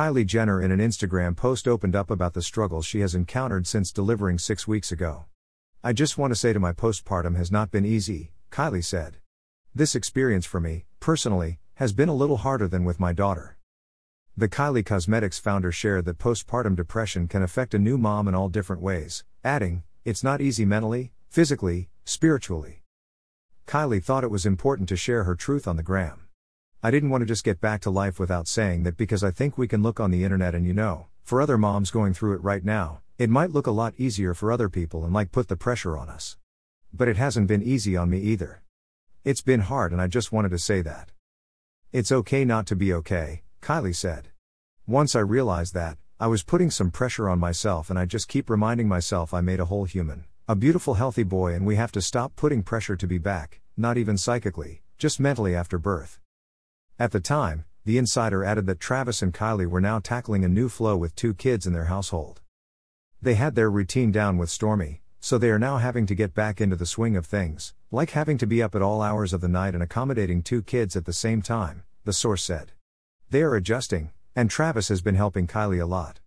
Kylie Jenner in an Instagram post opened up about the struggles she has encountered since delivering six weeks ago. I just want to say to my postpartum has not been easy, Kylie said. This experience for me, personally, has been a little harder than with my daughter. The Kylie Cosmetics founder shared that postpartum depression can affect a new mom in all different ways, adding, It's not easy mentally, physically, spiritually. Kylie thought it was important to share her truth on the gram. I didn't want to just get back to life without saying that because I think we can look on the internet and you know, for other moms going through it right now, it might look a lot easier for other people and like put the pressure on us. But it hasn't been easy on me either. It's been hard and I just wanted to say that. It's okay not to be okay, Kylie said. Once I realized that, I was putting some pressure on myself and I just keep reminding myself I made a whole human, a beautiful healthy boy and we have to stop putting pressure to be back, not even psychically, just mentally after birth. At the time, the insider added that Travis and Kylie were now tackling a new flow with two kids in their household. They had their routine down with Stormi, so they are now having to get back into the swing of things, like having to be up at all hours of the night and accommodating two kids at the same time, the source said. They are adjusting, and Travis has been helping Kylie a lot.